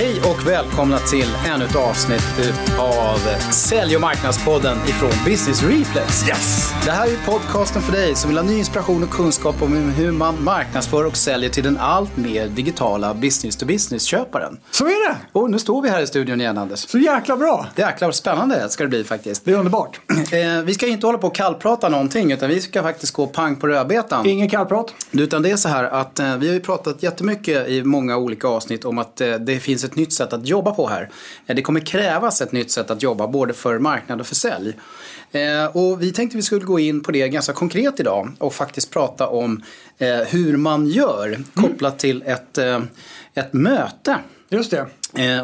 Hey. Hej och välkomna till ännu ett avsnitt av Sälj och marknadspodden ifrån Business Reflex. Yes! Det här är podcasten för dig som vill ha ny inspiration och kunskap om hur man marknadsför och säljer till den allt mer digitala business-to-business-köparen. Så är det! Och nu står vi här i studion igen Anders. Så jäkla bra! Jäklar spännande ska det bli faktiskt. Det är underbart. Eh, vi ska inte hålla på och kallprata någonting utan vi ska faktiskt gå pang på rödbetan. Ingen kallprat. Utan det är så här att eh, vi har ju pratat jättemycket i många olika avsnitt om att eh, det finns ett nytt sätt att jobba på här. Eh, det kommer krävas ett nytt sätt att jobba både för marknad och för sälj. Eh, och vi tänkte vi skulle gå in på det ganska konkret idag och faktiskt prata om eh, hur man gör kopplat till ett, ett möte. Just det.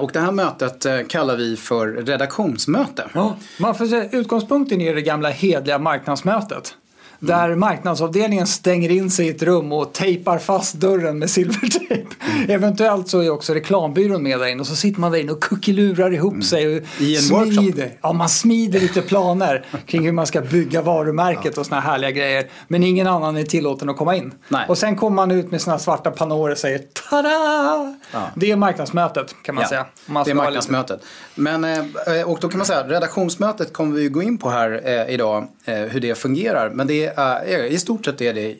Och det här mötet kallar vi för redaktionsmöte. Ja. Man får säga, utgångspunkten är det gamla hedliga marknadsmötet. Där marknadsavdelningen stänger in sig i ett rum och tejpar fast dörren med silvertejp. Eventuellt så är också reklambyrån med där inne och så sitter man där inne och kuckelurar ihop sig. Och I en smider. workshop. Ja, man smider lite planer kring hur man ska bygga varumärket och såna här härliga grejer. Men ingen annan är tillåten att komma in. Nej. Och sen kommer man ut med sina svarta pannor och säger tada! Ja. Det är marknadsmötet kan man säga. Om man det är marknadsmötet. Men, eh, och då kan man säga redaktionsmötet kommer vi gå in på här eh, idag, eh, hur det fungerar. Men det är, i stort sett är det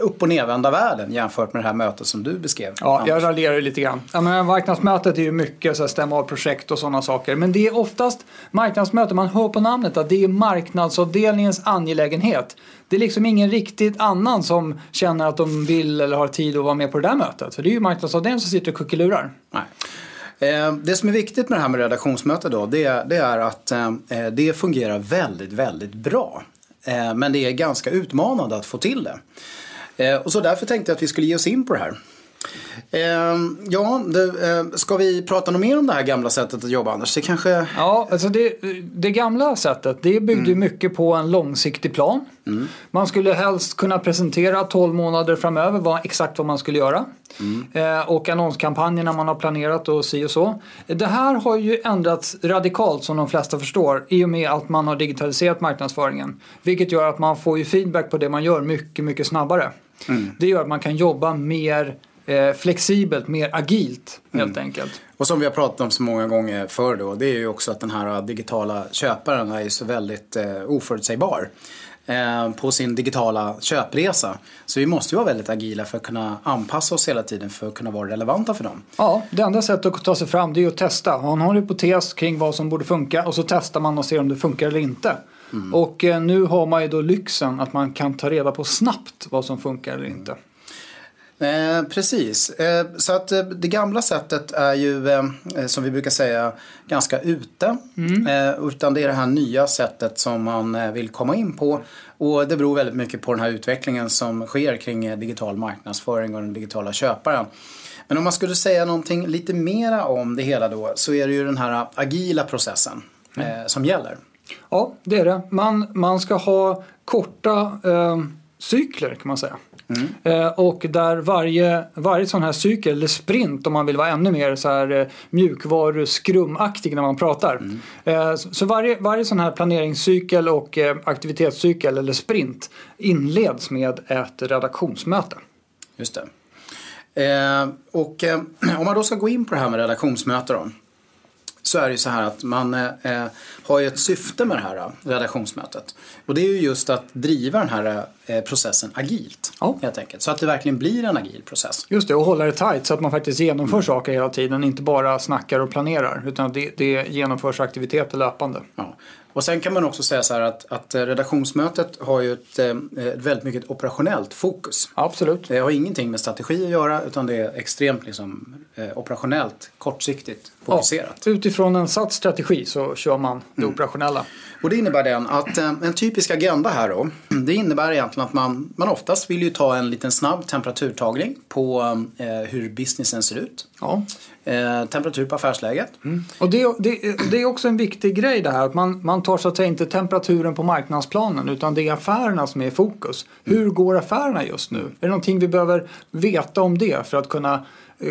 upp och nervända världen jämfört med det här mötet som du beskrev. Ja, jag raljerar lite grann. Ja, men marknadsmötet är ju mycket så här, stämma av projekt och sådana saker. Men det är oftast marknadsmöte, man hör på namnet att det är marknadsavdelningens angelägenhet. Det är liksom ingen riktigt annan som känner att de vill eller har tid att vara med på det där mötet. För det är ju marknadsavdelningen som sitter och kuckelurar. Nej. Eh, Det som är viktigt med det här med redaktionsmöte då, det, är- det är att eh, det fungerar väldigt, väldigt bra. Eh, men det är ganska utmanande att få till det. Eh, och så därför tänkte jag att vi skulle ge oss in på det här. Eh, Ja, det, eh, ska vi prata något mer om det här gamla sättet att jobba Anders? Det kanske... Ja, alltså det, det gamla sättet det byggde ju mycket på en långsiktig plan. Man skulle helst kunna presentera 12 månader framöver vad, exakt vad man skulle göra. Eh, och annonskampanjerna man har planerat och si och så. Det här har ju ändrats radikalt som de flesta förstår i och med att man har digitaliserat marknadsföringen. Vilket gör att man får ju feedback på det man gör mycket, mycket snabbare. Det gör att man kan jobba mer eh, flexibelt, mer agilt helt enkelt. Och som vi har pratat om så många gånger förr då, det är ju också att den här digitala köparen är ju så väldigt eh, oförutsägbar eh, på sin digitala köpresa. Så vi måste ju vara väldigt agila för att kunna anpassa oss hela tiden för att kunna vara relevanta för dem. Ja, det enda sättet att ta sig fram det är att testa. Man har en hypotes kring vad som borde funka och så testar man och ser om det funkar eller inte. Och eh, nu har man ju då lyxen att man kan ta reda på snabbt vad som funkar eller inte. Eh, precis. Eh, så att eh, det gamla sättet är ju, eh, som vi brukar säga, ganska ute. Eh, utan det är det här nya sättet som man vill komma in på. Och det beror väldigt mycket på den här utvecklingen som sker kring digital marknadsföring och den digitala köparen. Men om man skulle säga någonting lite mera om det hela då så är det ju den här agila processen eh, som gäller. Ja, det är det. Man, man ska ha korta cykler kan man säga. Eh, och där varje, varje sån här cykel, eller sprint om man vill vara ännu mer så här eh, mjukvaru-skrumaktig när man pratar. Eh, så varje, varje sån här planeringscykel och aktivitetscykel eller sprint inleds med ett redaktionsmöte. Just det. Eh, och eh, om man då ska gå in på det här med redaktionsmöte då. Så är det så här att man eh, har ju ett syfte med det här eh, redaktionsmötet. Och det är ju just att driva den här eh, processen agilt. Ja. Helt enkelt. Så att det verkligen blir en agil process. Just det, och hålla det tight så att man faktiskt genomför saker hela tiden. Inte bara snackar och planerar utan det, det genomförs aktiviteter löpande. Ja. Och sen kan man också säga så här att, att eh, redaktionsmötet har ju ett, eh, ett väldigt mycket operationellt fokus. Absolut. Det har ingenting med strategi att göra utan det är extremt liksom, eh, operationellt, kortsiktigt fokuserat. Ja, utifrån en satt strategi så kör man det operationella. Och det innebär den att eh, en typisk agenda här då, det innebär egentligen att man, man oftast vill ju ta en liten snabb temperaturtagning på eh, hur businessen ser ut. Ja. Eh, temperatur på affärsläget. Och det, det, det är också en viktig grej det här att man, man tar så att säga inte temperaturen på marknadsplanen utan det är affärerna som är i fokus. Hur går affärerna just nu? Är det någonting vi behöver veta om det för att kunna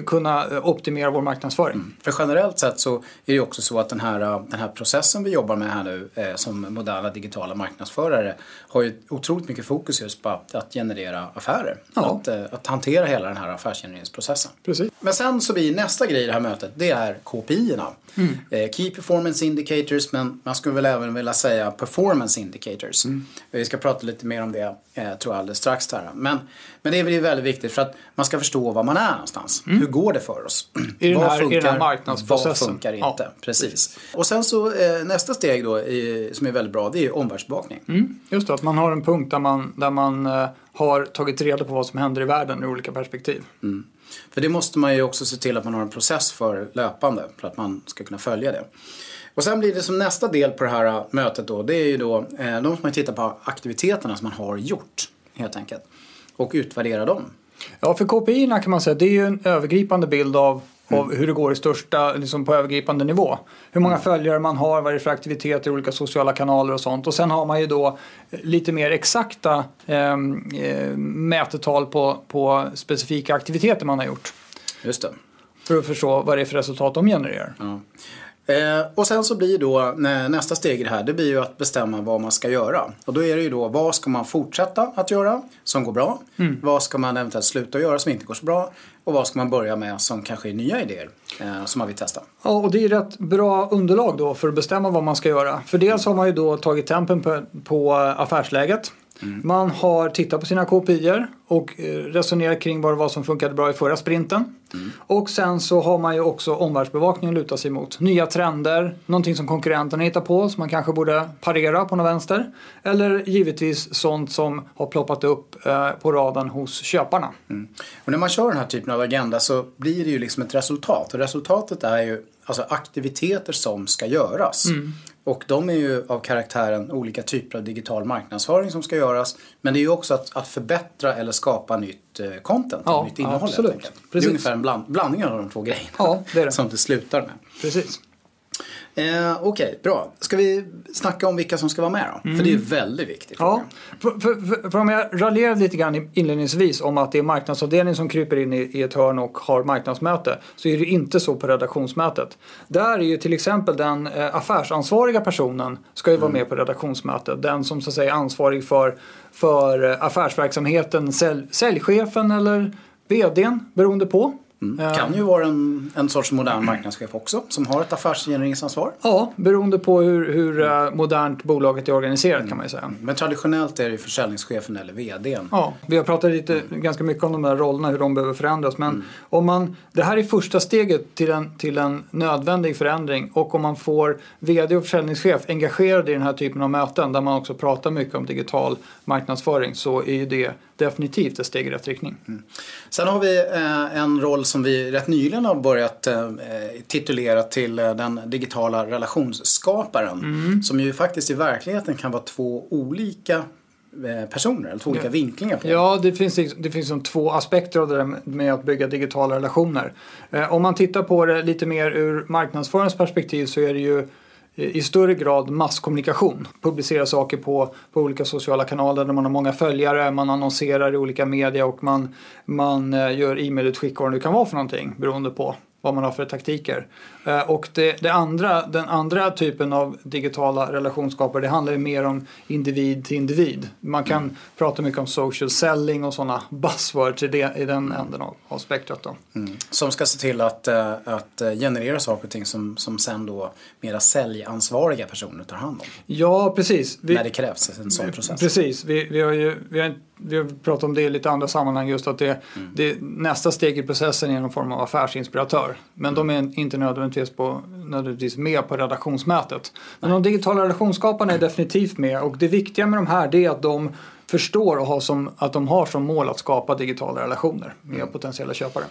kunna eh, optimera vår marknadsföring. Mm. För generellt sett så är det också så att den här, den här processen vi jobbar med här nu eh, som moderna digitala marknadsförare har ju otroligt mycket fokus just på att, att generera affärer. Ja. Att, eh, att hantera hela den här affärsgenereringsprocessen. Precis. Men sen så blir nästa grej i det här mötet, det är KPI-erna. Mm. Eh, Key Performance Indicators, men man skulle väl även vilja säga Performance Indicators. Mm. Vi ska prata lite mer om det, eh, tror jag, alldeles strax. Här. Men, men det är väldigt viktigt för att man ska förstå var man är någonstans. Mm. Hur går det för oss? I den här, funkar, i den här marknadsprocessen. Vad funkar inte? Ja. Precis. Och sen så eh, nästa steg då, i, som är väldigt bra, det är omvärldsbevakning. Mm. Just det, att man har en punkt där man, där man eh, har tagit reda på vad som händer i världen ur olika perspektiv. Mm. För det måste man ju också se till att man har en process för löpande för att man ska kunna följa det. Och sen blir det som nästa del på det här äh, mötet då, det är ju då, eh, då måste man titta på aktiviteterna som man har gjort helt enkelt. Och utvärdera dem. Ja, för KPI kan man säga det är ju en övergripande bild av av mm. hur det går i största, liksom på övergripande nivå. Hur många mm. följare man har, vad det är för aktiviteter i olika sociala kanaler och sånt. Och sen har man ju då lite mer exakta ehm, eh, mätetal på, på specifika aktiviteter man har gjort. Just det. För att förstå vad det är för resultat de genererar. Ja. Eh, och sen så blir då nästa steg i det här, det blir ju att bestämma vad man ska göra. Och då är det ju då, vad ska man fortsätta att göra som går bra? Mm. Vad ska man eventuellt sluta göra som inte går så bra? Och vad ska man börja med som kanske är nya idéer eh, som man vill testa? Ja, och det är rätt bra underlag då för att bestämma vad man ska göra. För dels har man ju då tagit tempen på, på affärsläget. Mm. Man har tittat på sina KPI och eh, resonerat kring vad det var som funkade bra i förra sprinten. Mm. Och sen så har man ju också omvärldsbevakning att luta sig mot. Nya trender, någonting som konkurrenterna hittar på som man kanske borde parera på något vänster. Eller givetvis sånt som har ploppat upp eh, på radarn hos köparna. Mm. Och när man kör den här typen av agenda så blir det ju liksom ett resultat. Och resultatet är ju alltså aktiviteter som ska göras. Mm. Och de är ju av karaktären olika typer av digital marknadsföring som ska göras. Men det är ju också att, att förbätta eller skapa nytt eh, content, ja, nytt innehåll. Absolut. Det är ungefär en bland, blandning av de två grejerna ja, det det. som det slutar med. Precis. Eh, Okej, okay, bra. Ska vi snacka om vilka som ska vara med då? Mm. För det är mm. väldigt viktigt. Ja. För, för, för, om jag raljerade lite grann inledningsvis om att det är marknadsavdelningen som kryper in i, i ett hörn och har marknadsmöte så är det inte så på redaktionsmötet. Där är ju till exempel den eh, affärsansvariga personen ska ju vara mm. med på redaktionsmötet. Den som så att säga är ansvarig för, för eh, affärsverksamheten, sälj, säljchefen eller VDn beroende på. Mm. Kan ju vara en, en sorts modern marknadschef också som har ett affärsgenereringsansvar. Ja, beroende på hur, hur uh, modernt bolaget är organiserat mm. kan man ju säga. Mm. Men traditionellt är det försäljningschefen eller VDn. Ja, vi har pratat lite, mm. ganska mycket om de här rollerna, hur de behöver förändras. Men mm. om man, det här är första steget till en, till en nödvändig förändring och om man får VD och försäljningschef engagerade i den här typen av möten där man också pratar mycket om digital marknadsföring så är ju det definitivt ett steg i rätt riktning. Mm. Sen har vi eh, en roll som vi rätt nyligen har börjat eh, titulera till eh, den digitala relationsskaparen. Mm. Som ju faktiskt i verkligheten kan vara två olika personer, eller två olika ja. vinklingar på. Ja, det finns, det finns liksom två aspekter av det där med att bygga digitala relationer. Om man tittar på det lite mer ur marknadsföringsperspektiv så är det ju i större grad masskommunikation. Publicera saker på, på olika sociala kanaler där man har många följare, man annonserar i olika media och man, man eh, gör e-mailutskick och vad det kan vara för någonting beroende på vad man har för taktiker. Eh, och det, det, andra, den andra typen av digitala relationsskapare det handlar ju mer om individ till individ. Man kan mm. prata mycket om social selling och sådana buzzwords i, det, i den änden av, av spektrat. Då. Mm. Som ska se till att, eh, att generera saker och ting som, som sen då mera säljansvariga personer tar hand om. Ja, precis. Vi, när det krävs en sån process. Precis. Vi, vi har ju vi har vi har pratat om det i lite andra sammanhang just att det, mm. det nästa steg i processen är någon form av affärsinspiratör. Men de är inte nödvändigtvis, på, nödvändigtvis med på redaktionsmötet. Men de digitala relationsskaparna är definitivt med och det viktiga med de här är att de förstår och har som, att de har som mål att skapa digitala relationer med mm. potentiella köpare.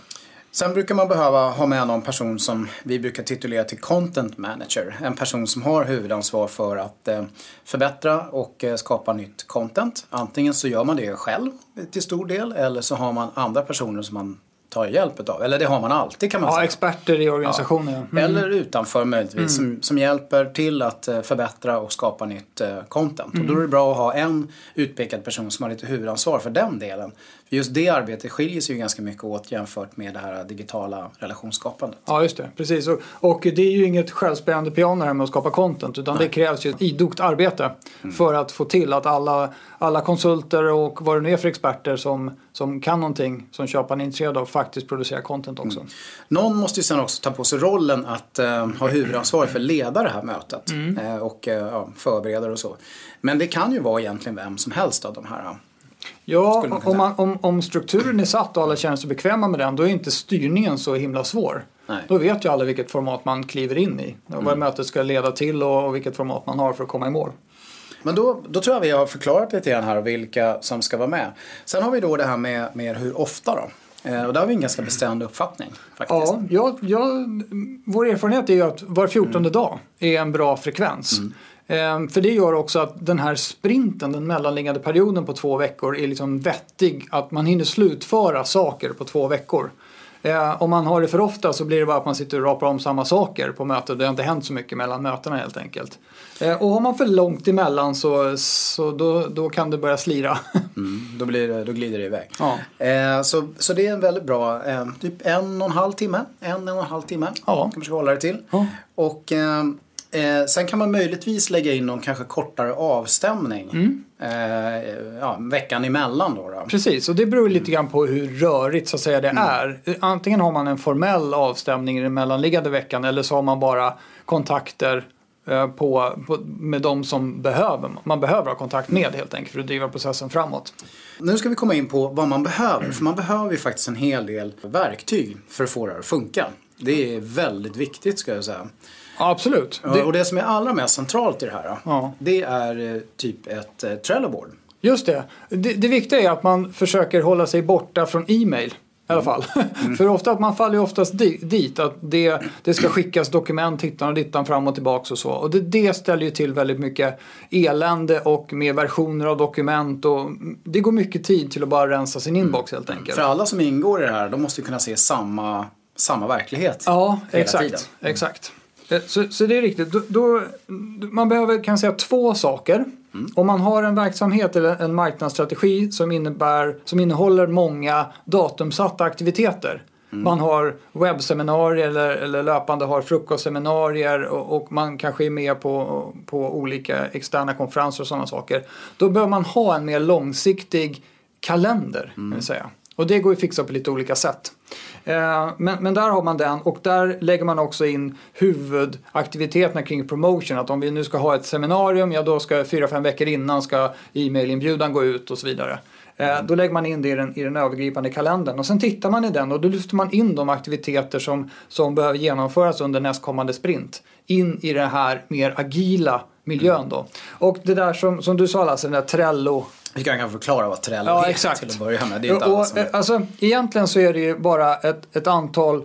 Sen brukar man behöva ha med någon person som vi brukar titulera till content manager. En person som har huvudansvar för att eh, förbättra och eh, skapa nytt content. Antingen så gör man det själv till stor del eller så har man andra personer som man ta hjälp av. Eller det har man alltid kan man Ja, säga. experter i organisationen. ja. Mm. Eller utanför möjligtvis som, som hjälper till att eh, förbättra och skapa nytt content. Och då är det bra att ha en utpekad person som har lite huvudansvar för den delen. Just det arbetet skiljer sig ju ganska mycket åt jämfört med det här digitala relationsskapandet. Ja, just det. Precis. Och, och det är ju inget självspelande piano här med att skapa content utan det krävs ju ett idogt arbete för att få till att alla, alla konsulter och vad det nu är för experter som, som kan någonting som köparen är intresserad av faktiskt producerar content också. Någon måste ju sen också ta på sig rollen att eh, ha huvudansvar för att leda det här mötet eh, och eh, ja, förbereda och så. Men det kan ju vara egentligen vem som helst av de här. Ja, man om, man, om, om strukturen är satt och alla känner sig bekväma med den då är inte styrningen så himla svår. Nej. Då vet ju alla vilket format man kliver in i. Vad mötet ska leda till och, och vilket format man har för att komma i mål. Men då, då tror jag vi har förklarat lite grann här vilka som ska vara med. Sen har vi då det här med, med hur ofta då. Eh, och där har vi en ganska bestämd uppfattning. Faktiskt. Ja, jag, jag, vår erfarenhet är ju att var fjortonde dag är en bra frekvens. Ehm, för det gör också att den här sprinten, den mellanliggande perioden på två veckor är liksom vettig. Att man hinner slutföra saker på två veckor. Eh, om man har det för ofta så blir det bara att man sitter och rapar om samma saker på mötet. Det har inte hänt så mycket mellan mötena helt enkelt. Eh, och har man för långt emellan så, så då, då kan det börja slira. Mm, då, blir det, då glider det iväg. Ja. Eh, så, så det är en väldigt bra, eh, typ en och en halv timme. En, en och en halv timme Ja. kan man försöka hålla det till. Ja. Och eh, eh, sen kan man möjligtvis lägga in någon kanske kortare avstämning. Mm. Eh, ja, veckan emellan då. då. Precis, och det beror lite grann på hur rörigt så att säga det är. Antingen har man en formell avstämning i den mellanliggande veckan eller så har man bara kontakter eh, på, på, med de som behöver, man behöver ha kontakt med helt enkelt för att driva processen framåt. Nu ska vi komma in på vad man behöver. För man behöver ju faktiskt en hel del verktyg för att få det här att funka. Det är väldigt viktigt ska jag säga. Absolut. Det... Och det som är allra mest centralt i det här. Ja. Det är eh, typ ett eh, Trello-board. just det. det. Det viktiga är att man försöker hålla sig borta från e-mail. I alla fall. För ofta man faller ju oftast di- dit att det, det ska skickas dokument hittan och dittan fram och tillbaks och så. Och det, det ställer ju till väldigt mycket elände och med versioner av dokument och det går mycket tid till att bara rensa sin inbox helt enkelt. För alla som ingår i det här, de måste ju kunna se samma, samma verklighet. Ja, hela exakt. tiden. exakt. Eh, Så, så det är riktigt. Då, då, man behöver kan säga två saker. Om man har en verksamhet eller en marknadsstrategi som, innebär, som innehåller många datumsatta aktiviteter. Man har webbseminarier eller, eller löpande har frukostseminarier och, och man kanske är med på, på olika externa konferenser och sådana saker. Då behöver man ha en mer långsiktig kalender. Kan vi säga. Och det går ju att fixa på lite olika sätt. Eh, Men, men där har man den och där lägger man också in huvudaktiviteterna kring promotion. Att om vi nu ska ha ett seminarium, ja då ska fyra, fem veckor innan ska e-mailinbjudan gå ut och så vidare. Eh, Då lägger man in det i den, i den övergripande kalendern och sen tittar man i den och då lyfter man in de aktiviteter som, som behöver genomföras under nästkommande sprint in i den här mer agila miljön då. Och det där som, som du sa Lasse, den där Trello Vi kan kanske förklara vad Trello Ja, är exakt. till att börja med. Det är inte alla och, som eh, alltså, egentligen så är det ju bara ett, ett antal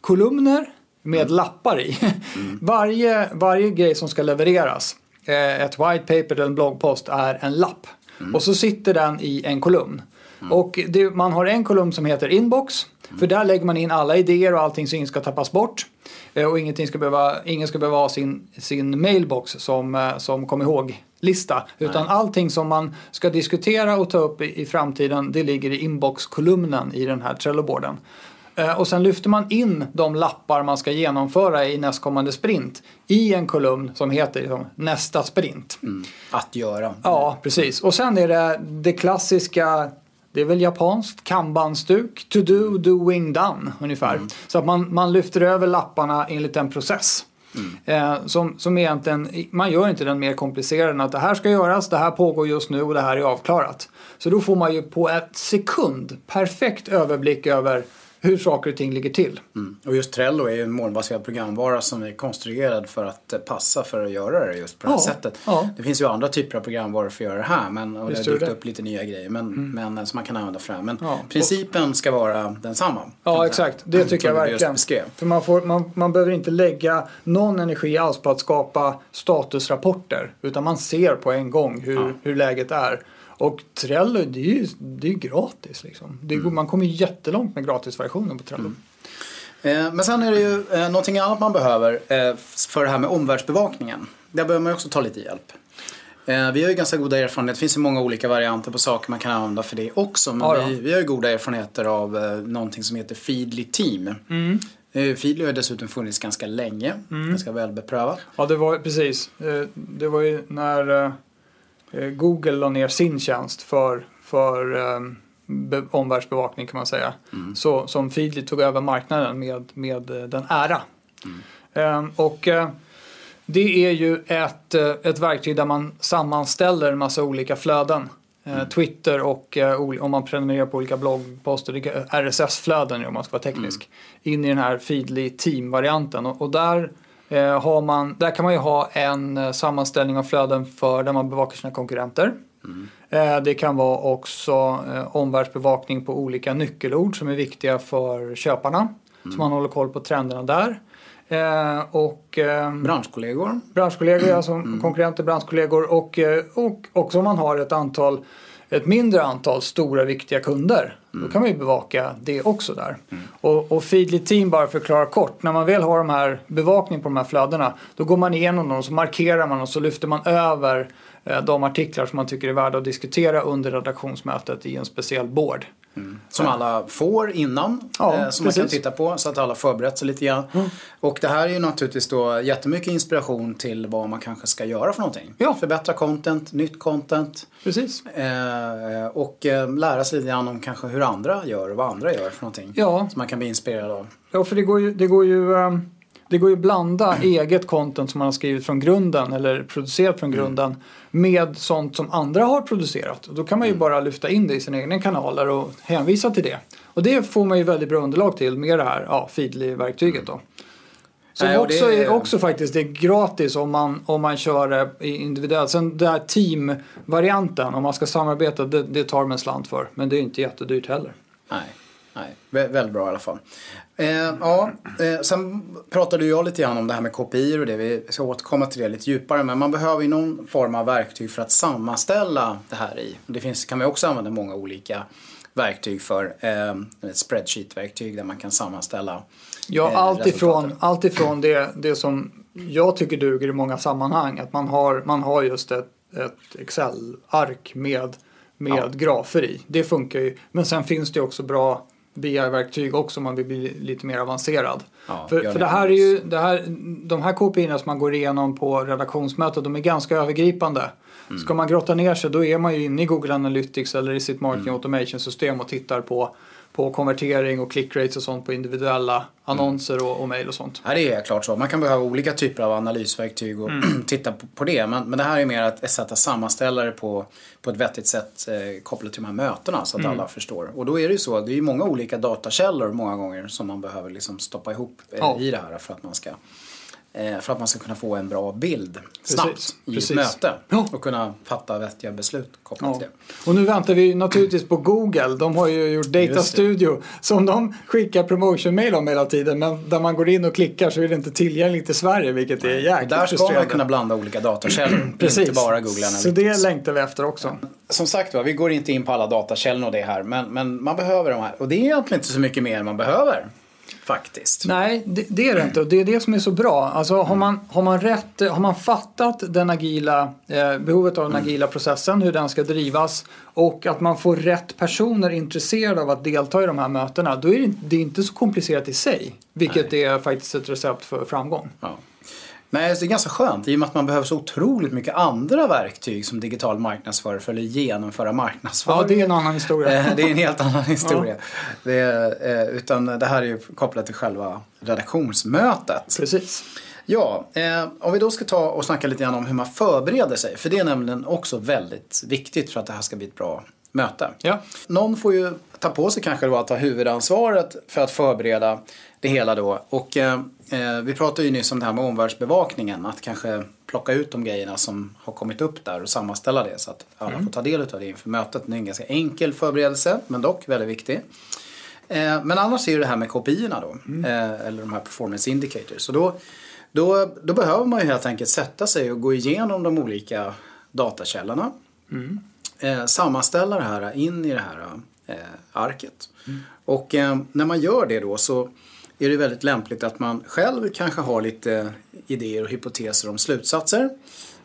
kolumner med Mm. lappar i. varje, varje grej som ska levereras, eh, ett white paper eller en bloggpost, är en lapp. Mm. Och så sitter den i en kolumn. Och det, man har en kolumn som heter inbox. Mm. För där lägger man in alla idéer och allting så ingen ska tappas bort. Eh, Och ingenting ska behöva, ingen ska behöva ha sin, sin mailbox som, som kom ihåg-lista. Utan allting som man ska diskutera och ta upp i, i framtiden det ligger i inbox-kolumnen i den här Trello-boarden. Eh, Och sen lyfter man in de lappar man ska genomföra i nästkommande sprint i en kolumn som heter liksom, nästa sprint. Mm. Att göra. Ja, precis. Och sen är det det klassiska, det är väl japanskt, kanbanstuk, to do, doing, done ungefär. Så att man, man lyfter över lapparna enligt en process. Mm. Eh, som, som egentligen, man gör inte den mer komplicerad än att det här ska göras, det här pågår just nu och det här är avklarat. Så då får man ju på ett sekund perfekt överblick över hur saker och ting ligger till. Mm. Och just Trello är ju en molnbaserad programvara som är konstruerad för att passa för att göra det just på det här Ja, sättet. ja. Det finns ju andra typer av programvaror för att göra det här men, och det Visst har gör dykt det. upp lite nya grejer men, men, eh, som man kan använda för det här. Men Ja. principen ska vara densamma. Ja, exakt. Det tycker jag verkligen. För man, får, man, man behöver inte lägga någon energi alls på att skapa statusrapporter. Utan man ser på en gång hur, hur läget är. Och Trello, det är ju det är gratis liksom. Det går, Man kommer ju jättelångt med gratisversionen på Trello. Eh, Men sen är det ju eh, någonting annat man behöver eh, för det här med omvärldsbevakningen. Där behöver man ju också ta lite hjälp. Eh, Vi har ju ganska goda erfarenheter. Det finns ju många olika varianter på saker man kan använda för det också. Men Ja vi, vi har ju goda erfarenheter av eh, någonting som heter Feedly Team. Mm. Eh, Feedly har dessutom funnits ganska länge. Ganska väl beprövat. Ja, det var precis. Det var ju när Google la ner sin tjänst för, för eh, be- omvärldsbevakning kan man säga. Så, som Feedly tog över marknaden med, med eh, den ära. Eh, Och eh, det är ju ett, eh, ett verktyg där man sammanställer en massa olika flöden. Eh, Twitter och eh, om man prenumererar på olika bloggposter, RSS-flöden om man ska vara teknisk, in i den här Feedly Team-varianten. Och, och där, eh, har man, där kan man ju ha en eh, sammanställning av flöden för där man bevakar sina konkurrenter. Eh, det kan vara också eh, omvärldsbevakning på olika nyckelord som är viktiga för köparna. Så man håller koll på trenderna där. Eh, och Branschkollegor. branschkollegor, alltså konkurrenter, branschkollegor och, eh, och också om man har ett antal ett mindre antal stora viktiga kunder. Då kan man ju bevaka det också där. Och, och Feedly Team, bara förklara kort, när man väl har de här bevakning på de här flödena då går man igenom dem och så markerar man och så lyfter man över de artiklar som man tycker är värda att diskutera under redaktionsmötet i en speciell board. Som alla får innan. Ja, eh, som man kan precis. titta på så att alla förberett sig lite grann. Och det här är ju naturligtvis då jättemycket inspiration till vad man kanske ska göra för någonting. Ja. Förbättra content, nytt content. Precis. Eh, och eh, lära sig lite grann om kanske hur andra gör och vad andra gör för någonting. Ja, Som man kan bli inspirerad av. Ja, för det går ju, det går ju, ehm, det går ju blanda eget content som man har skrivit från grunden eller producerat från grunden med sånt som andra har producerat. Och då kan man ju bara lyfta in det i sina egna kanaler och hänvisa till det. Och det får man ju väldigt bra underlag till med det här ja, Feedly-verktyget då. Som Nej, och det också är också faktiskt är gratis om man, om man kör individuellt. Sen den här team-varianten, om man ska samarbeta, det, det tar man en slant för. Men det är inte jättedyrt heller. Nej. Vä- väldigt bra i alla fall. Eh, ja, eh, sen pratade jag lite grann om det här med KPI och det. Vi ska återkomma till det lite djupare. Men man behöver ju någon form av verktyg för att sammanställa det här i. Det finns, kan man också använda många olika verktyg för. Eh, ett spreadsheet-verktyg där man kan sammanställa Ja, eh, allt ifrån, allt ifrån det, det som jag tycker duger i många sammanhang. Att man har, man har just ett, ett Excel-ark med, med Ja. grafer i. Det funkar ju. Men sen finns det också bra BI-verktyg också om man vill bli lite mer avancerad. Ja, för för det. det här är ju, det här, de här KPI som man går igenom på redaktionsmötet, de är ganska övergripande. Mm. Ska man grotta ner sig då är man ju inne i Google Analytics eller i sitt marketing Mm. automation system och tittar på, på konvertering och click rates och sånt på individuella annonser och, och mail och sånt. Ja, det är klart så. Man kan behöva olika typer av analysverktyg och titta på, på det. Men, men det här är mer att sätta sammanställare på, på ett vettigt sätt eh, kopplat till de här mötena så att alla förstår. Och då är det ju så, det är ju många olika datakällor många gånger som man behöver liksom stoppa ihop eh, Ja. i det här för att man ska för att man ska kunna få en bra bild snabbt Precis, i precis. ett möte. Ja. Och kunna fatta vettiga beslut kopplat Ja. till det. Och nu väntar vi naturligtvis på Google. De har ju gjort Data. Studio som de skickar promotion-mail om hela tiden. Men där man går in och klickar så är det inte tillgängligt i Sverige vilket är jäkligt där ska man kunna blanda olika datakällor, Precis. inte bara Google Analytics. Så det längtar vi efter också. Som sagt var, vi går inte in på alla datakällor och det här. Men, men man behöver de här. Och det är egentligen inte så mycket mer man behöver. Faktiskt. Nej, det, det är det inte och det är det som är så bra. Alltså har man, har man, rätt, har man fattat den agila, eh, behovet av den agila processen, hur den ska drivas och att man får rätt personer intresserade av att delta i de här mötena, då är det, inte- det är inte så komplicerat i sig. Vilket är faktiskt ett recept för framgång. Ja. Nej, det är ganska skönt i och med att man behöver så otroligt mycket andra verktyg som digital marknadsförare för att genomföra marknadsföring. Ja, det är en annan historia. Eh, Det är en helt annan historia. Det är, eh, utan det här är ju kopplat till själva redaktionsmötet. Precis. Ja, eh, om vi då ska ta och snacka lite grann om hur man förbereder sig. För det är nämligen också väldigt viktigt för att det här ska bli ett bra möte. Ja. Någon får ju ta på sig kanske då att ta huvudansvaret för att förbereda det hela då. Och eh, vi pratade ju nyss om det här med omvärldsbevakningen. Att kanske plocka ut de grejerna som har kommit upp där och sammanställa det så att alla får ta del av det inför mötet. Det är en ganska enkel förberedelse men dock väldigt viktig. Eh, men annars är ju det här med KPI-erna då. Eh, eller de här performance indicators. Så då, då, då behöver man ju helt enkelt sätta sig och gå igenom de olika datakällorna. eh, sammanställa det här in i det här eh, arket. Mm. Och eh, när man gör det då så är det väldigt lämpligt att man själv kanske har lite idéer och hypoteser om slutsatser.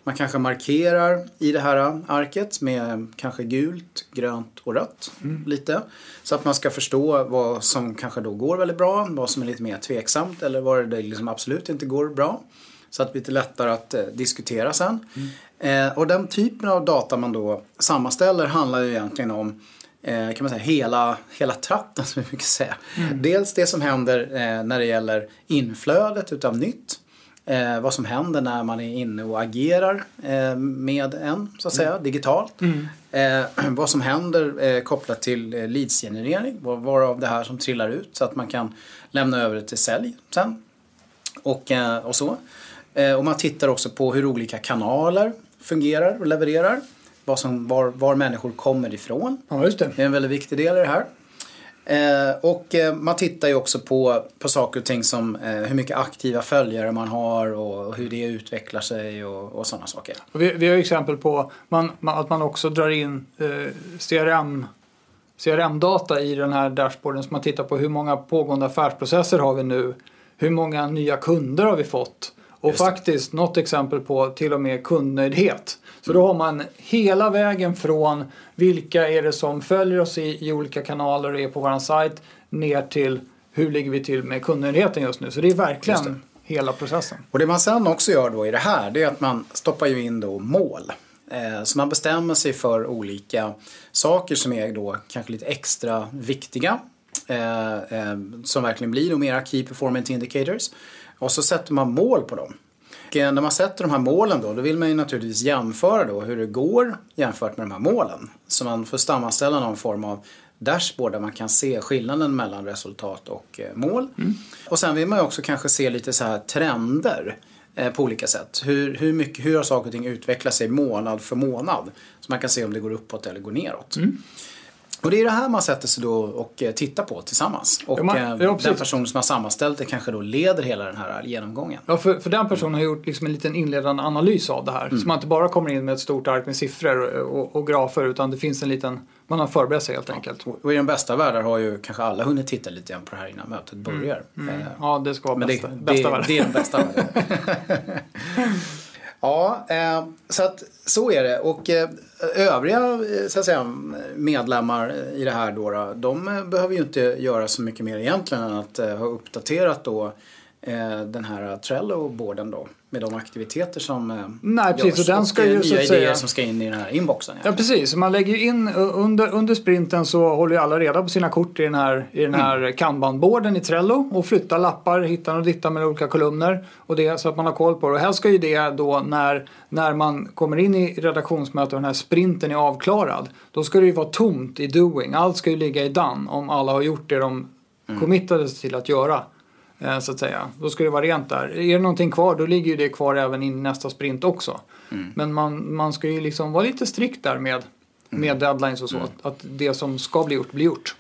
Man kanske markerar i det här arket med kanske gult, grönt och rött mm. lite. Så att man ska förstå vad som kanske då går väldigt bra, vad som är lite mer tveksamt eller vad det liksom absolut inte går bra. Så att det blir lite lättare att eh, diskutera sen. Mm. Eh, och den typen av data man då sammanställer handlar ju egentligen om kan man säga, hela, hela tratten som vi brukar säga. Mm. Dels det som händer eh, när det gäller inflödet utav nytt. Eh, vad som händer när man är inne och agerar eh, med en, så att säga, mm. digitalt. Mm. Eh, vad som händer eh, kopplat till eh, leadsgenerering, varav det här som trillar ut så att man kan lämna över det till sälj sen. Och, eh, och så. Eh, och man tittar också på hur olika kanaler fungerar och levererar. Vad som, var, var människor kommer ifrån. Ja, just det. det är en väldigt viktig del i det här. Eh, och eh, man tittar ju också på, på saker och ting som eh, hur mycket aktiva följare man har och hur det utvecklar sig och, och sådana saker. Och vi, vi har exempel på man, man, att man också drar in eh, CRM CRM-data i den här dashboarden så man tittar på hur många pågående affärsprocesser har vi nu? Hur många nya kunder har vi fått? Och faktiskt något exempel på till och med kundnöjdhet. Så då har man hela vägen från vilka är det som följer oss i, i olika kanaler och är på vår sajt ner till hur ligger vi till med kundnöjdheten just nu. Så det är verkligen det. hela processen. Och det man sen också gör då i det här det är att man stoppar ju in då mål. Eh, så man bestämmer sig för olika saker som är då kanske lite extra viktiga. Eh, eh, som verkligen blir då mera Key Performance Indicators. Och så sätter man mål på dem. Och när man sätter de här målen då, då vill man ju naturligtvis jämföra då hur det går jämfört med de här målen. Så man får sammanställa någon form av dashboard där man kan se skillnaden mellan resultat och eh, mål. Mm. Och sen vill man ju också kanske se lite så här trender eh, på olika sätt. Hur, hur, mycket, hur har saker och ting utvecklat sig månad för månad? Så man kan se om det går uppåt eller går neråt. Mm. Och det är det här man sätter sig då och eh, tittar på tillsammans. Och ja, man, eh, ja, den person som har sammanställt det kanske då leder hela den här genomgången. Ja, för, för den personen har gjort liksom en liten inledande analys av det här. Mm. Så man inte bara kommer in med ett stort ark med siffror och, och, och grafer utan det finns en liten man har förberett sig helt enkelt. Ja, och i den bästa världen har ju kanske alla hunnit titta lite grann på det här innan mötet börjar. Mm. Mm. Ja, det ska vara bästa, det, bästa det, världen. Det är den bästa världen. Ja, eh, så att så är det. Och eh, övriga eh, så att säga, medlemmar i det här då, de eh, behöver ju inte göra så mycket mer egentligen än att eh, ha uppdaterat då den här Trello-borden då med de aktiviteter som eh, Nej, precis, görs och, den ska och ju, nya idéer säga... som ska in i den här inboxen. Ja, precis. Man lägger in under, under sprinten så håller ju alla reda på sina kort i den här, i den här mm. kanbanborden i Trello och flyttar lappar, hittar och dittar med olika kolumner och det så att man har koll på det. Och här ska ju det då när, när man kommer in i redaktionsmötet och den här sprinten är avklarad då ska det ju vara tomt i doing. Allt ska ju ligga i done om alla har gjort det de mm. committades till att göra. Eh, så att säga. Då ska det vara rent där. Är det någonting kvar då ligger ju det kvar även i nästa sprint också. Mm. Men man, man ska ju liksom vara lite strikt där med, med mm. deadlines och så. Mm. Att, att, det som ska bli gjort blir gjort.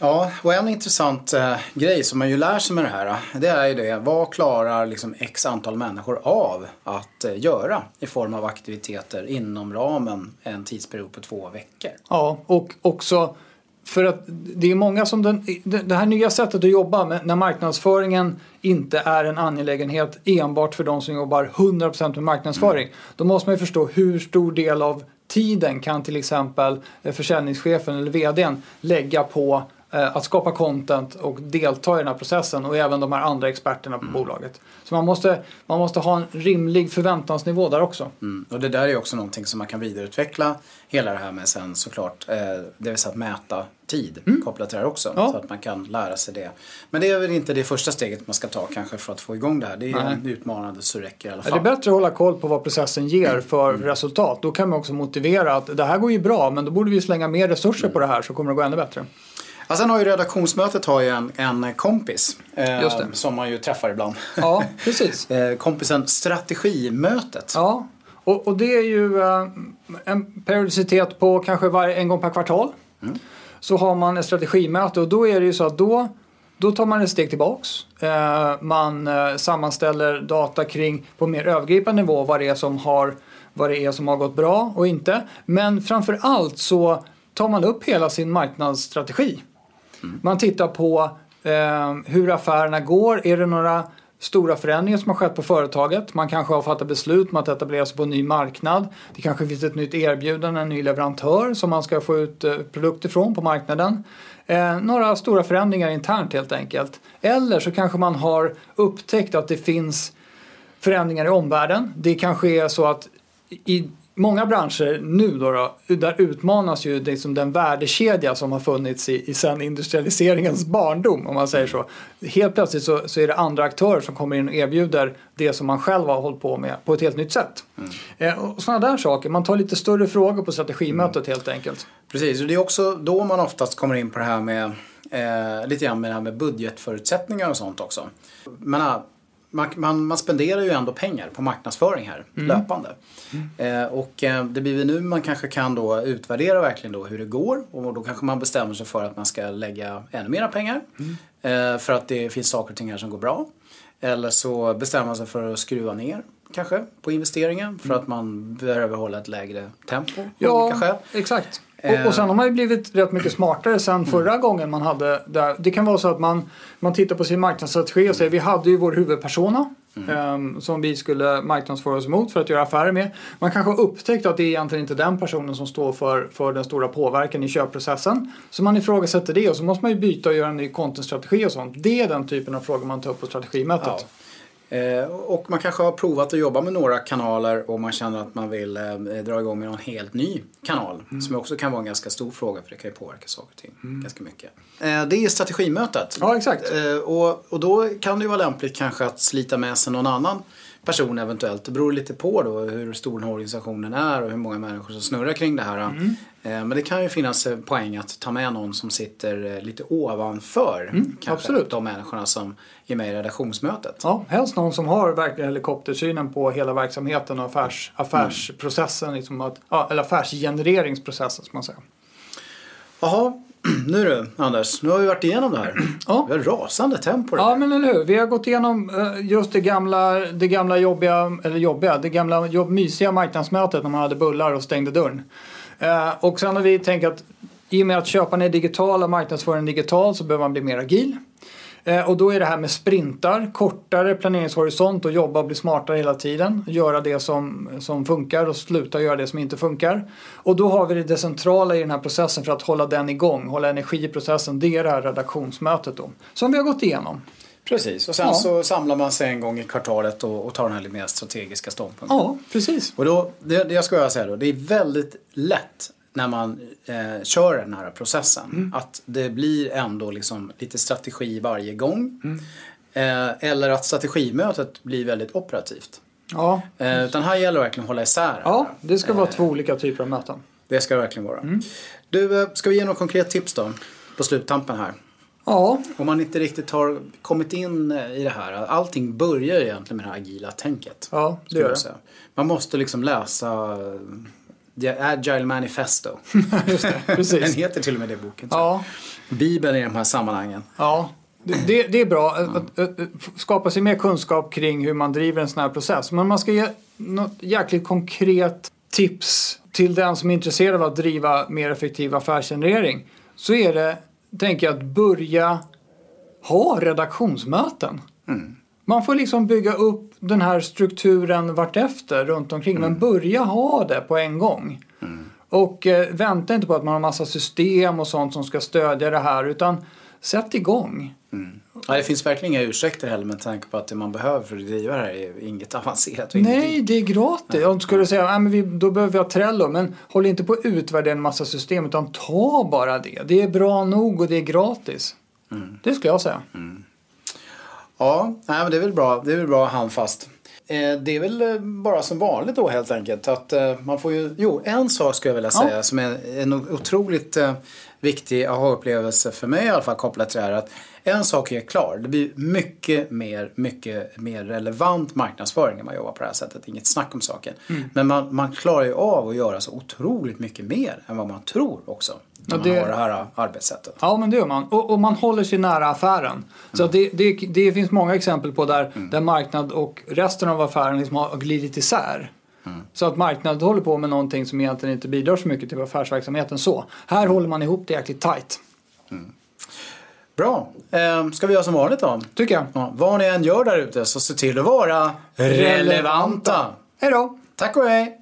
Ja, och en intressant eh, grej som man ju lär sig med det här. Det är ju det, vad klarar liksom x antal människor av att eh, göra i form av aktiviteter inom ramen en tidsperiod på två veckor? Ja, och också för att det är många som den, det här nya sättet att jobba med när marknadsföringen inte är en angelägenhet enbart för de som jobbar 100% med marknadsföring. Mm. Då måste man ju förstå hur stor del av tiden kan till exempel försäljningschefen eller VDn lägga på Eh, att skapa content och delta i den här processen och även de här andra experterna på mm. bolaget. Så man måste, man måste ha en rimlig förväntansnivå där också. Mm. Och det där är också någonting som man kan vidareutveckla hela det här med sen såklart. Eh, det vill säga att mäta tid mm. kopplat till det här också. Ja. Så att man kan lära sig det. Men det är väl inte det första steget man ska ta kanske för att få igång det här. Det är Nej. utmanande så räcker i alla fall. Det är bättre att hålla koll på vad processen ger mm. för mm. resultat. Då kan man också motivera att det här går ju bra men då borde vi slänga mer resurser mm. på det här så kommer det gå ännu bättre. Ja, sen har ju redaktionsmötet har ju en, en kompis eh, som man ju träffar ibland. Ja, precis. eh, kompisen Strategimötet. Ja, och, och det är ju eh, en periodicitet på kanske var, en gång per kvartal. Mm. Så har man ett strategimöte och då är det ju så att då då tar man ett steg tillbaks. Eh, man eh, sammanställer data kring på mer övergripande nivå vad det är som har vad det är som har gått bra och inte. Men framför allt så tar man upp hela sin marknadsstrategi. Mm. Man tittar på eh, hur affärerna går. Är det några stora förändringar som har skett på företaget. Man kanske har fattat beslut om att etablera sig på en ny marknad. Det kanske finns ett nytt erbjudande, en ny leverantör som man ska få ut eh, produkter från på marknaden. Eh, några stora förändringar internt helt enkelt. Eller så kanske man har upptäckt att det finns förändringar i omvärlden. Det kanske är så att i många branscher nu då, då där utmanas ju liksom den värdekedja som har funnits i, i sen industrialiseringens barndom om man säger så. Helt plötsligt så, så är det andra aktörer som kommer in och erbjuder det som man själv har hållit på med på ett helt nytt sätt. Mm. Eh, och sådana där saker, man tar lite större frågor på strategimötet mm. helt enkelt. Precis, och det är också då man oftast kommer in på det här med eh, lite grann med det här med budgetförutsättningar och sånt också. Men, man, man, man spenderar ju ändå pengar på marknadsföring här mm. löpande. Mm. Eh, och eh, det blir väl nu man kanske kan då utvärdera verkligen då hur det går och då kanske man bestämmer sig för att man ska lägga ännu mera pengar. Mm. Eh, för att det finns saker och ting här som går bra. Eller så bestämmer man sig för att skruva ner kanske på investeringen för mm. att man behöver hålla ett lägre tempo. Ja, exakt. Och, och sen har man ju blivit rätt mycket smartare sen förra mm. gången man hade det. Det kan vara så att man, man tittar på sin marknadsstrategi och säger vi hade ju vår huvudpersona mm. um, som vi skulle marknadsföra oss mot för att göra affärer med. Man kanske har upptäckt att det är egentligen inte den personen som står för, för den stora påverkan i köpprocessen. Så man ifrågasätter det och så måste man ju byta och göra en ny contentstrategi och sånt. Det är den typen av frågor man tar upp på strategimötet. Ja. Eh, och man kanske har provat att jobba med några kanaler och man känner att man vill eh, dra igång med någon helt ny kanal. Mm. Som också kan vara en ganska stor fråga för det kan ju påverka saker och ting mm. ganska mycket. Eh, det är strategimötet. Ja, exakt. och, och då kan det ju vara lämpligt kanske att slita med sig någon annan person eventuellt. Det beror lite på då hur stor den här organisationen är och hur många människor som snurrar kring det här. Mm. Men det kan ju finnas poäng att ta med någon som sitter lite ovanför mm, absolut. de människorna som är med i redaktionsmötet. Ja, helst någon som har verkligen helikoptersynen på hela verksamheten och affärs, affärsprocessen, mm. liksom att, eller affärsgenereringsprocessen som man säger. Jaha, nu du Anders, nu har vi varit igenom det här. Ja. Vi har rasande tempo. Ja men eller hur. Vi har gått igenom eh, just det gamla, det gamla jobbiga, eller jobbiga, det gamla jobb, mysiga marknadsmötet när man hade bullar och stängde dörren. Eh, och sen har vi tänkt att i och med att köparna är digitala och marknadsföringen digital så behöver man bli mer agil. Eh, och då är det här med sprintar, kortare planeringshorisont och jobba och bli smartare hela tiden. Göra det som, som funkar och sluta göra det som inte funkar. Och då har vi det centrala i den här processen för att hålla den igång, hålla energi i processen. Det är det här redaktionsmötet då, som vi har gått igenom. Precis, och sen ja. så samlar man sig en gång i kvartalet och, och tar den här lite mer strategiska ståndpunkten. Ja, precis. Och då, det, det jag ska säga då, det är väldigt lätt när man eh, kör den här processen. Mm. Att det blir ändå liksom lite strategi varje gång. Mm. Eh, eller att strategimötet blir väldigt operativt. Ja. Eh, utan här gäller det verkligen att hålla isär. Ja, det ska vara två olika typer av möten. Det ska det verkligen vara. Mm. Du, eh, ska vi ge något konkret tips då? På sluttampen här. Ja. Om man inte riktigt har kommit in eh, i det här. Allting börjar egentligen med det här agila tänket. Ja, det gör det. Man måste liksom läsa The Agile Manifesto. Just det, precis. Den heter till och med det boken. Ja. Bibeln i de här sammanhangen. Ja, det, det är bra att, att, att, skapa sig mer kunskap kring hur man driver en sån här process. Men man ska ge något jäkligt konkret tips till den som är intresserad av att driva mer effektiv affärsgenerering. Så är det, tänker jag, att börja ha redaktionsmöten. Mm. Man får liksom bygga upp den här strukturen vartefter runt omkring mm. men börja ha det på en gång. Mm. Och eh, vänta inte på att man har massa system och sånt som ska stödja det här utan sätt igång. Mm. Ja, det finns verkligen inga ursäkter heller med tanke på att det man behöver för att driva det här är inget avancerat. Nej, det är gratis. Om du skulle säga att då behöver vi ha Trello men håll inte på att utvärdera en massa system utan ta bara det. Det är bra nog och det är gratis. Mm. Det skulle jag säga. Mm. Ja, nej, men det är väl bra. Det är väl bra handfast. Eh, det är väl eh, bara som vanligt då helt enkelt. Att eh, man får ju, jo, en sak skulle jag vilja säga ja. som är en otroligt viktig aha-upplevelse för mig i alla fall kopplat till det här. Att en sak är klar, det blir mycket mer, mycket mer relevant marknadsföring när man jobbar på det här sättet. Inget snack om saken. Mm. Men man, man klarar ju av att göra så otroligt mycket mer än vad man tror också. När det, man har det här arbetssättet. Ja men det gör man. Och, och man håller sig nära affären. Mm. Så det, det, det, finns många exempel på där, mm. där marknad och resten av affären liksom har glidit isär. Mm. Så att marknaden håller på med någonting som egentligen inte bidrar så mycket till affärsverksamheten så. Här håller man ihop det jäkligt tight. Bra. Eh, ska vi göra som vanligt då? Tycker jag. Ja, vad ni än gör där ute så se till att vara relevanta. Hej då! Tack och hej!